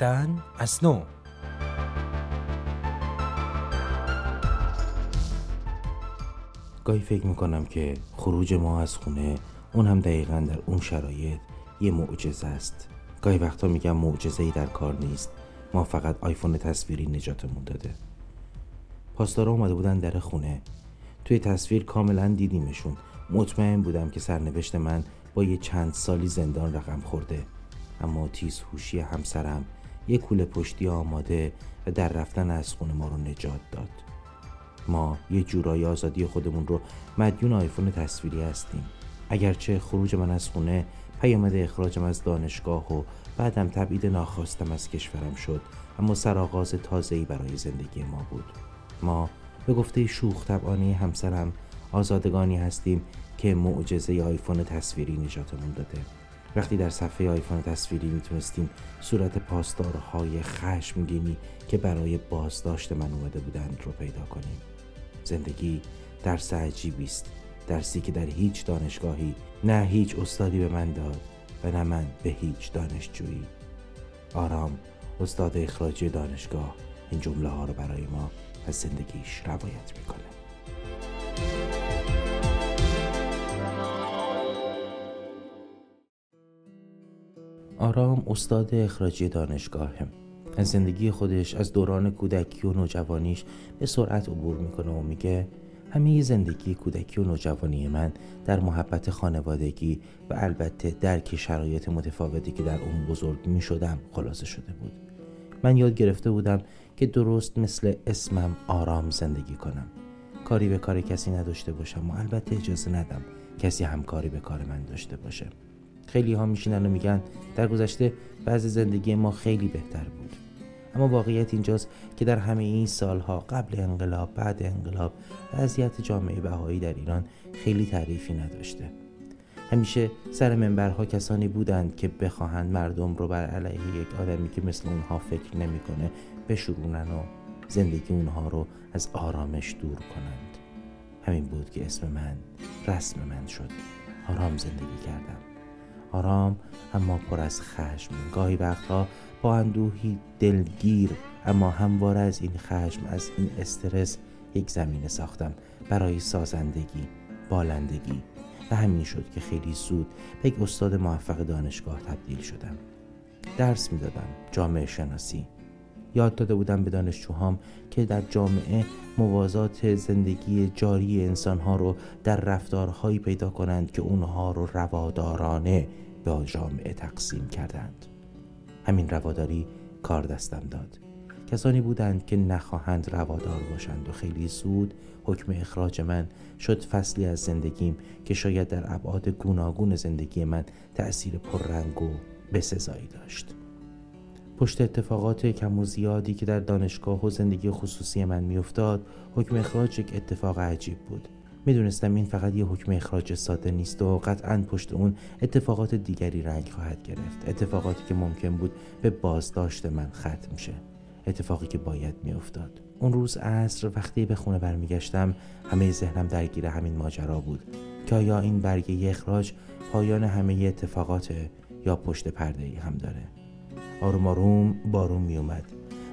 زیستن از نو. گاهی فکر می‌کنم که خروج ما از خونه اون هم دقیقا در اون شرایط یه معجزه است. گاهی وقتا میگم معجزه ای در کار نیست. ما فقط آیفون تصویری نجاتمون داده. پاسدارا اومده بودن در خونه. توی تصویر کاملا دیدیمشون. مطمئن بودم که سرنوشت من با یه چند سالی زندان رقم خورده. اما تیز هوشی همسرم یه کوله پشتی آماده و در رفتن از خونه ما رو نجات داد. ما یه جورایی آزادی خودمون رو مدیون آیفون تصویری هستیم. اگرچه خروج من از خونه پیامد اخراجم از دانشگاه و بعدم تبعید ناخواستم از کشورم شد اما سرآغاز تازه‌ای برای زندگی ما بود. ما به گفته شوخ طبعانه همسرم آزادگانی هستیم که معجزه آیفون تصویری نجاتمون داده. وقتی در صفحه آیفون تصویری می‌تونستیم صورت پاسدارهای خشمگینی که برای بازداشت من اومده بودند رو پیدا کنیم. زندگی درس عجیبی است. درسی که در هیچ دانشگاهی نه هیچ استادی به من داد و نه من به هیچ دانشجویی. آرام استاد اخراجی دانشگاه این جمله ها رو برای ما از زندگیش روایت می‌کنه. آرام استاد اخراجی دانشگاهه. از زندگی خودش از دوران کودکی و نوجوانیش به سرعت عبور می‌کنه و میگه همه زندگی کودکی و نوجوانی من در محبت خانوادگی و البته درک شرایط متفاوتی که در اون بزرگ می شدم خلاصه شده بود. من یاد گرفته بودم که درست مثل اسمم آرام زندگی کنم. کاری به کار کسی نداشته باشم و البته اجازه ندم کسی همکاری به کار من داشته باشه. خیلی ها میشینن و میگن در گذشته بعض زندگی ما خیلی بهتر بود. اما واقعیت اینجاست که در همه این سالها قبل انقلاب بعد انقلاب وضعیت جامعه بهایی در ایران خیلی تعریفی نداشته. همیشه سر منبرها کسانی بودند که بخواهند مردم رو بر علیه یک آدمی که مثل اونها فکر نمی‌کنه بشورونن و زندگی اونها رو از آرامش دور کنند. همین بود که اسم من رسم من شد. آرام زندگی کردم. آرام اما پر از خشم. گاهی وقتها با اندوهی دلگیر اما همواره از این خشم از این استرس یک زمینه ساختم برای سازندگی بالندگی. و همین شد که خیلی زود به یک استاد موفق دانشگاه تبدیل شدم. درس می‌دادم جامعه شناسی. یاد داده بودم به دانشجوهام که در جامعه موازات زندگی جاری انسانها رو در رفتارهایی پیدا کنند که اونها رو روادارانه به جامعه تقسیم کردند. همین رواداری کار دستم داد. کسانی بودند که نخواهند روادار باشند و خیلی زود حکم اخراج من شد فصلی از زندگیم که شاید در ابعاد گوناگون زندگی من تأثیر پررنگ و بسزایی داشت. پشت اتفاقات کم و زیادی که در دانشگاه و زندگی خصوصی من میافتاد حکم اخراج یک اتفاق عجیب بود. می‌دونستم این فقط یه حکم اخراج ساده نیست و قطعا پشت اون اتفاقات دیگری رنگ خواهد گرفت. اتفاقاتی که ممکن بود به بازداشت من ختم شه. اتفاقی که باید میافتاد. اون روز عصر وقتی به خونه برمیگشتم همه ذهنم درگیر همین ماجرا بود که آیا این برگه اخراج پایان همه اتفاقات یا پشت پرده ای هم داره؟ آروم آروم بارون میومد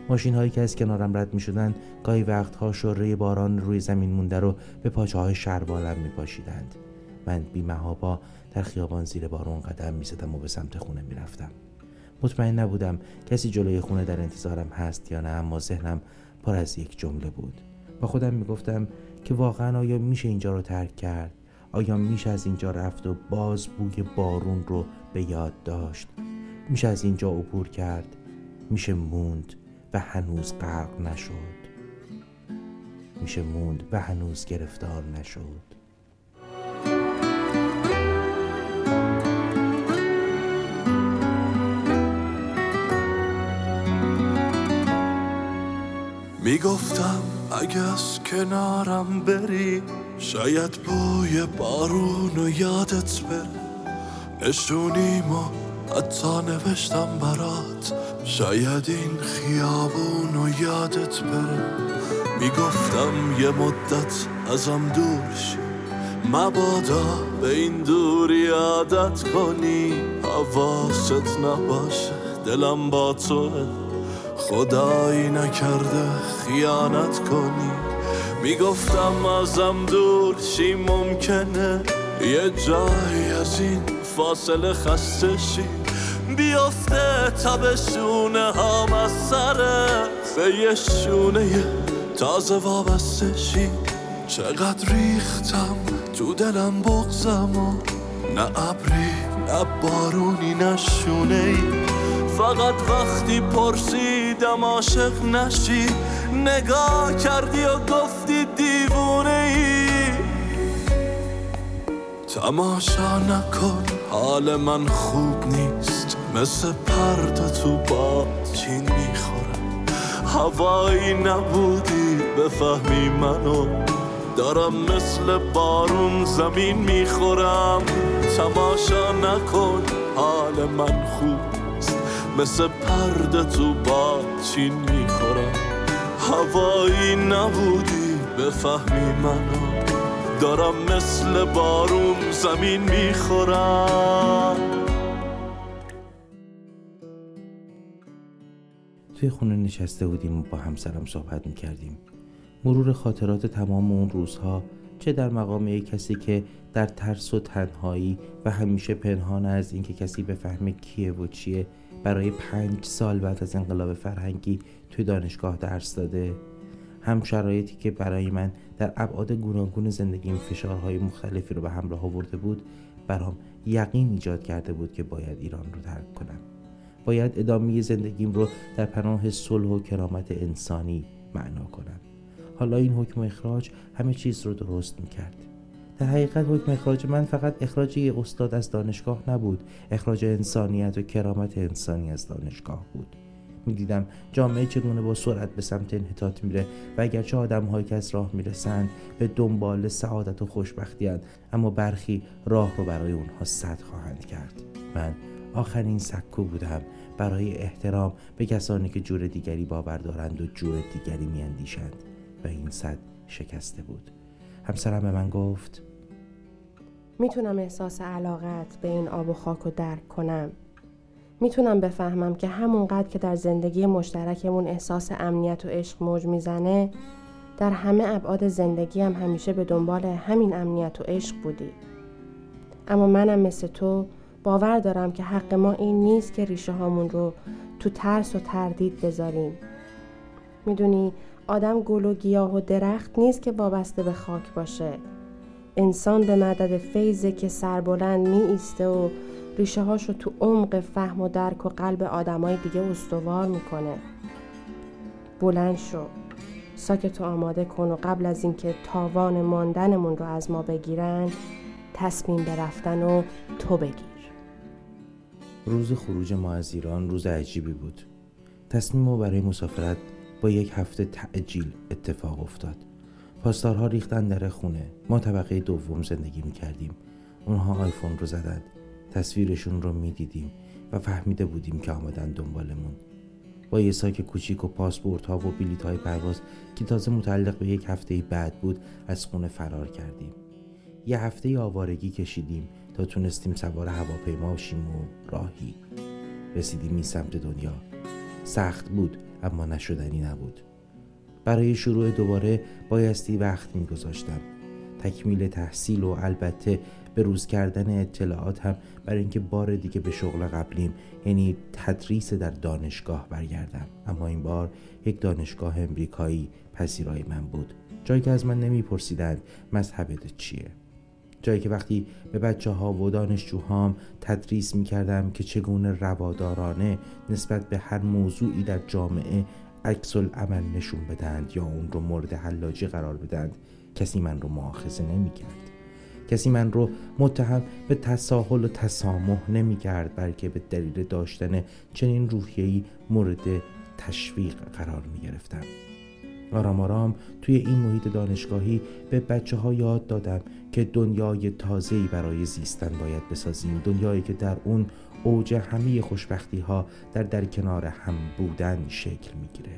ماشین هایی که از کنارم رد می شدن گاهی وقتها شره باران روی زمین مونده رو به پاچه های شربالم می پاشیدند من بی محابا در خیابان زیر بارون قدم می زدم و به سمت خونه می رفتم مطمئن نبودم کسی جلوی خونه در انتظارم هست یا نه اما ذهنم پر از یک جمله بود. با خودم می گفتم که واقعا آیا میشه اینجا رو ترک کرد؟ آیا میشه از اینجا رفت و باز بوی بارون رو به یاد داشت؟ میشه از اینجا عبور کرد میشه موند و هنوز غرق نشد. میشه موند و هنوز گرفتار نشد. می‌گفتم اگه از کنارم بری شاید بوی بارون و یادت بره. نشونیم و حتی نوشتم برات. شاید این خیابون و یادت بره. می‌گفتم یه مدت ازم دور شی. مبادا به این دوری عادت کنی. حواست نباشه دلم با تو خدایی نکرده خیانت کنی. می‌گفتم ازم دور چی ممکنه یه جایی از این فاصله خسته شی. بیافته تبشونه هم از سرت به یه شونه تازه وابسته شی چقدر ریختم تو دلم بغزم و نه ابری نه بارونی نه شونه فقط وقتی پرسیدم عاشق نشی نگاه کردی و گفتی دیوونه ای. تماشا نکن حال من خوب نیست. مثل پرده تو با چین می‌خوره هوایی نبودی بفهمی منو. دارم مثل بارون زمین می‌خورم. تماشا نکن حال من خوب مثل پرده تو چین می‌خورم. هوایی نبودی بفهمی منو. دارم مثل بارون زمین می‌خورم. توی خونه نشسته بودیم و با همسرم صحبت می‌کردیم. مرور خاطرات تمام اون روزها چه در مقام یک کسی که در ترس و تنهایی و همیشه پنهان از اینکه کسی بفهمه کیه و چیه برای پنج سال بعد از انقلاب فرهنگی توی دانشگاه درس داده. هم شرایطی که برای من در ابعاد گوناگون زندگیم فشارهای مختلفی رو به همراه آورده بود برام یقین ایجاد کرده بود که باید ایران رو ترک کنم. باید ادامه زندگیم رو در پناه صلح و کرامت انسانی معنا کنم حالا این حکم اخراج همه چیز رو درست می‌کرد. در حقیقت حکم اخراج من فقط اخراج یه استاد از دانشگاه نبود. اخراج انسانیت و کرامت انسانی از دانشگاه بود. می‌دیدم جامعه چگونه با سرعت به سمت انحطاط میره و اگرچه آدمهایی که از راه می‌رسند به دنبال سعادت و خوشبختی اما برخی راه رو برای اونها سد خواهند کرد. من آخرین سکو بودم. برای احترام به کسانی که جور دیگری باور دارند و جور دیگری میاندیشند. و این صد شکسته بود. همسرم به من گفت می‌تونم احساس علاقت به این آب و خاک رو درک کنم. می‌تونم بفهمم که همونقدر که در زندگی مشترکمون احساس امنیت و عشق موج می‌زنه در همه ابعاد زندگی هم همیشه به دنبال همین امنیت و عشق بودی. اما منم مثل تو باور دارم که حق ما این نیست که ریشه هامون رو تو ترس و تردید بذاریم. می‌دونی آدم گل و گیاه و درخت نیست که وابسته به خاک باشه. انسان به مدد فیضه که سربلند می ایسته و ریشه هاشو تو عمق فهم و درک و قلب آدمای دیگه استوار می‌کنه. بلند شو. ساکتو آماده کن و قبل از اینکه تاوان ماندنمون رو از ما بگیرن تصمیم به رفتن و تو بگیر. روز خروج ما از ایران روز عجیبی بود. تصمیم ما برای مسافرت با یک هفته تعجیل اتفاق افتاد. پاسدارها ریختن در خونه. ما طبقه دوم زندگی می کردیم اونها آیفون رو زدند. تصویرشون رو می‌دیدیم و فهمیده بودیم که آمدن دنبالمون. با یه ساک کوچیک و پاسپورت ها و بلیط های پرواز که تازه متعلق به یک هفته بعد بود از خونه فرار کردیم. یه هفته آوارگی کشیدیم تا تونستیم سوار هواپیما شیم و راهی رسیدیم این سمت دنیا. سخت بود اما نشدنی نبود. برای شروع دوباره بایستی وقت میگذاشتم. تکمیل تحصیل و البته به روز کردن اطلاعات هم برای اینکه بار دیگه به شغل قبلیم یعنی تدریس در دانشگاه برگردم. اما این بار یک دانشگاه امریکایی پذیرای من بود. جایی که از من نمیپرسیدند مذهبت چیه. جایی که وقتی به بچه ها و دانشجوهام تدریس می کردم که چگونه روادارانه نسبت به هر موضوعی در جامعه عکس عمل نشون بدند یا اون رو مورد حلاجی قرار بدند کسی من رو معاخذه نمی کرد کسی من رو متهم به تساهل و تسامح نمی کرد بلکه به دلیل داشتن چنین روحیه‌ای مورد تشویق قرار می گرفتم آرام آرام توی این محیط دانشگاهی به بچه ها یاد دادم که دنیای تازه‌ای برای زیستن باید بسازیم. دنیایی که در اون اوج همه خوشبختی ها در در کنار هم بودن شکل می‌گیره.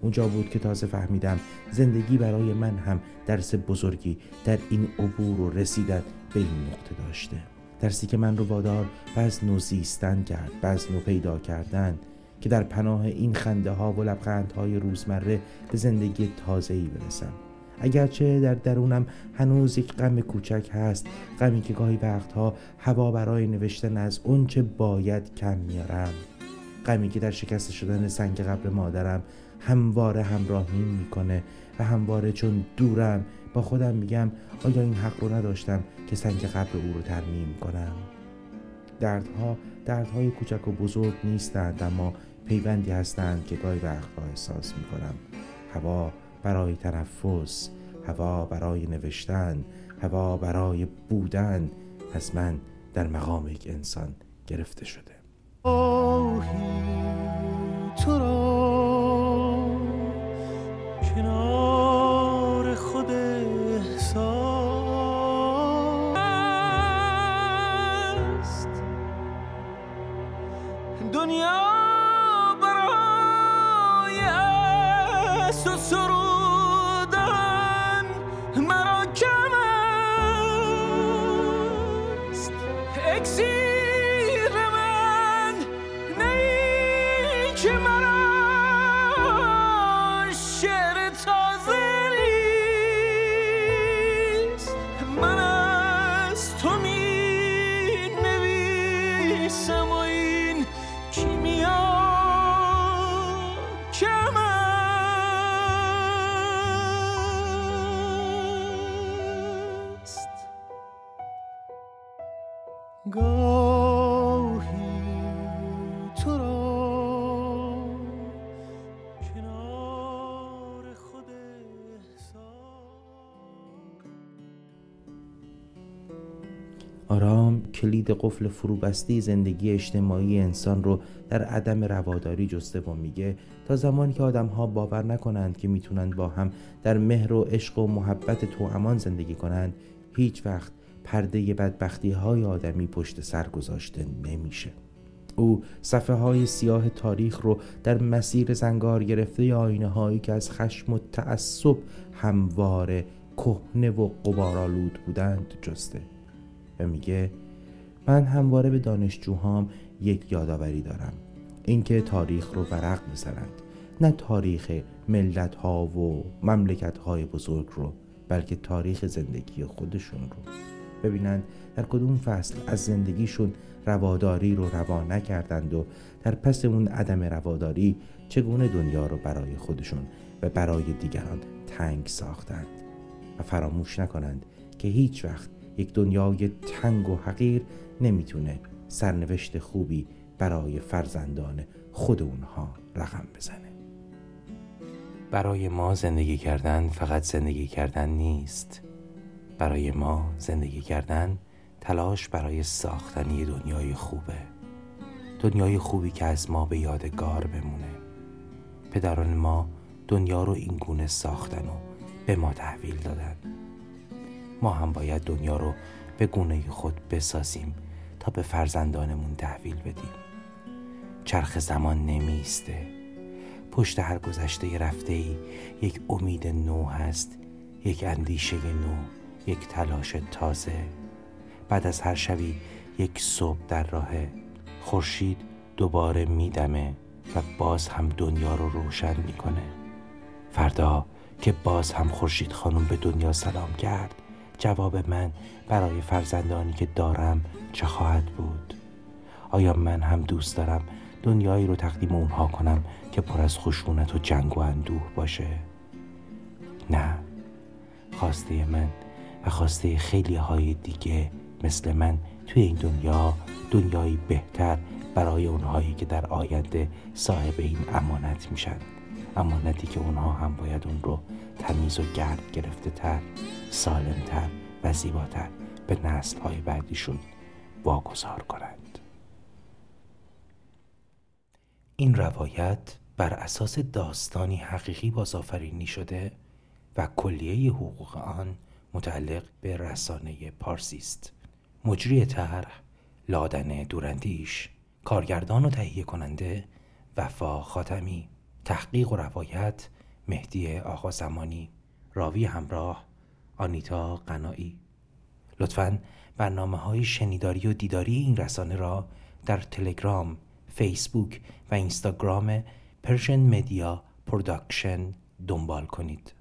اونجا بود که تازه فهمیدم زندگی برای من هم درس بزرگی در این عبور و رسیدن به این نقطه داشته. درسی که من رو وادار به از نو زیستن کرد به از نو پیدا کردن. که در پناه این خنده ها و لبخند های روزمره به زندگی تازه ای برسم. اگرچه در درونم هنوز یک غم کوچک هست غمی که گاهی وقتها هوا برای نوشتن از اونچه باید کم میارم. غمی که در شکست شدن سنگ قبر مادرم همواره همراهی می‌کنه و همواره چون دورم با خودم میگم آیا این حق رو نداشتم که سنگ قبر او رو ترمیم کنم؟ دردها دردهای کوچک و بزرگ نیستند اما پیوندی هستند که گاهی وقتها احساس می‌کنم. هوا برای تنفس هوا برای نوشتن هوا برای بودن از من در مقام یک انسان گرفته شده. تو آرام کلید قفل فروبستی زندگی اجتماعی انسان رو در عدم رواداری جسته و میگه تا زمانی که آدم ها باور نکنند که می‌تونند با هم در مهر و عشق و محبت تو امان زندگی کنند هیچ وقت پرده بدبختی های آدمی پشت سر گذاشته نمیشه. او صفحه های سیاه تاریخ رو در مسیر زنگار گرفته آینه هایی که از خشم و تعصب همواره کهنه و قبارالود بودند جسته. و میگه من همواره به دانشجوهام یک یادآوری دارم اینکه تاریخ رو ورق می‌زنند نه تاریخ ملت ها و مملکت های بزرگ رو بلکه تاریخ زندگی خودشون رو. ببینند در کدوم فصل از زندگیشون رواداری رو روا نکردند و در پس اون عدم رواداری چگونه دنیا رو برای خودشون و برای دیگران تنگ ساختند و فراموش نکنند که هیچ وقت یک دنیای تنگ و حقیر نمی‌تونه سرنوشت خوبی برای فرزندان خود اونها رقم بزنه. برای ما زندگی کردن فقط زندگی کردن نیست. برای ما زندگی کردن تلاش برای ساختنی دنیای خوبه. دنیای خوبی که از ما به یادگار بمونه. پدران ما دنیا رو این گونه ساختن و به ما تحویل دادن. ما هم باید دنیا رو به گونه خود بسازیم تا به فرزندانمون تحویل بدیم. چرخ زمان نمیسته. پشت هر گذشته رفته ای یک امید نو هست یک اندیشه نو یک تلاش تازه. بعد از هر شبی یک صبح در راه خورشید دوباره میدمه و باز هم دنیا رو روشن می‌کنه. فردا که باز هم خورشید خانم به دنیا سلام کرد جواب من برای فرزندانی که دارم چه خواهد بود؟ آیا من هم دوست دارم دنیایی رو تقدیم اونها کنم که پر از خشونت و جنگ و اندوه باشه؟ نه. خواسته من و خواسته خیلی های دیگه مثل من توی این دنیا دنیایی بهتر برای اونهایی که در آینده صاحب این امانت میشن. امانتی که اونها هم باید اون رو تمیز و گرد گرفته تر سالمتر و زیباتر به نسل های بعدیشون واگذار کنند. این روایت بر اساس داستانی حقیقی بازآفرینی شده و کلیه حقوق آن متعلق به رسانه پارسی است. مجری طرح لادن دورندیش کارگردان و تهیه کننده وفا خاتمی تحقیق و روایت مهدی آقا زمانی راوی همراه آنیتا قنایی لطفا برنامه های شنیداری و دیداری این رسانه را در تلگرام، فیسبوک و اینستاگرام Persian Media Production دنبال کنید.